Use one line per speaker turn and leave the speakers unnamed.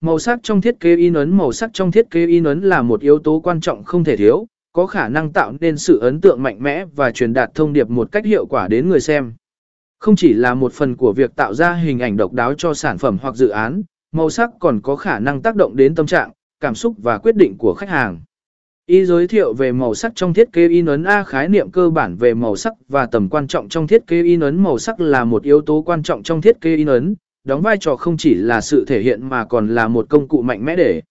Màu sắc trong thiết kế in ấn Màu sắc trong thiết kế in ấn là một yếu tố quan trọng không thể thiếu, có khả năng tạo nên sự ấn tượng mạnh mẽ và truyền đạt thông điệp một cách hiệu quả đến người xem. Không chỉ là một phần của việc tạo ra hình ảnh độc đáo cho sản phẩm hoặc dự án, màu sắc còn có khả năng tác động đến tâm trạng, cảm xúc và quyết định của khách hàng. Y giới thiệu về màu sắc trong thiết kế in ấn A khái niệm cơ bản về màu sắc và tầm quan trọng trong thiết kế in ấn màu sắc là một yếu tố quan trọng trong thiết kế in ấn, đóng vai trò không chỉ là sự thể hiện mà còn là một công cụ mạnh mẽ để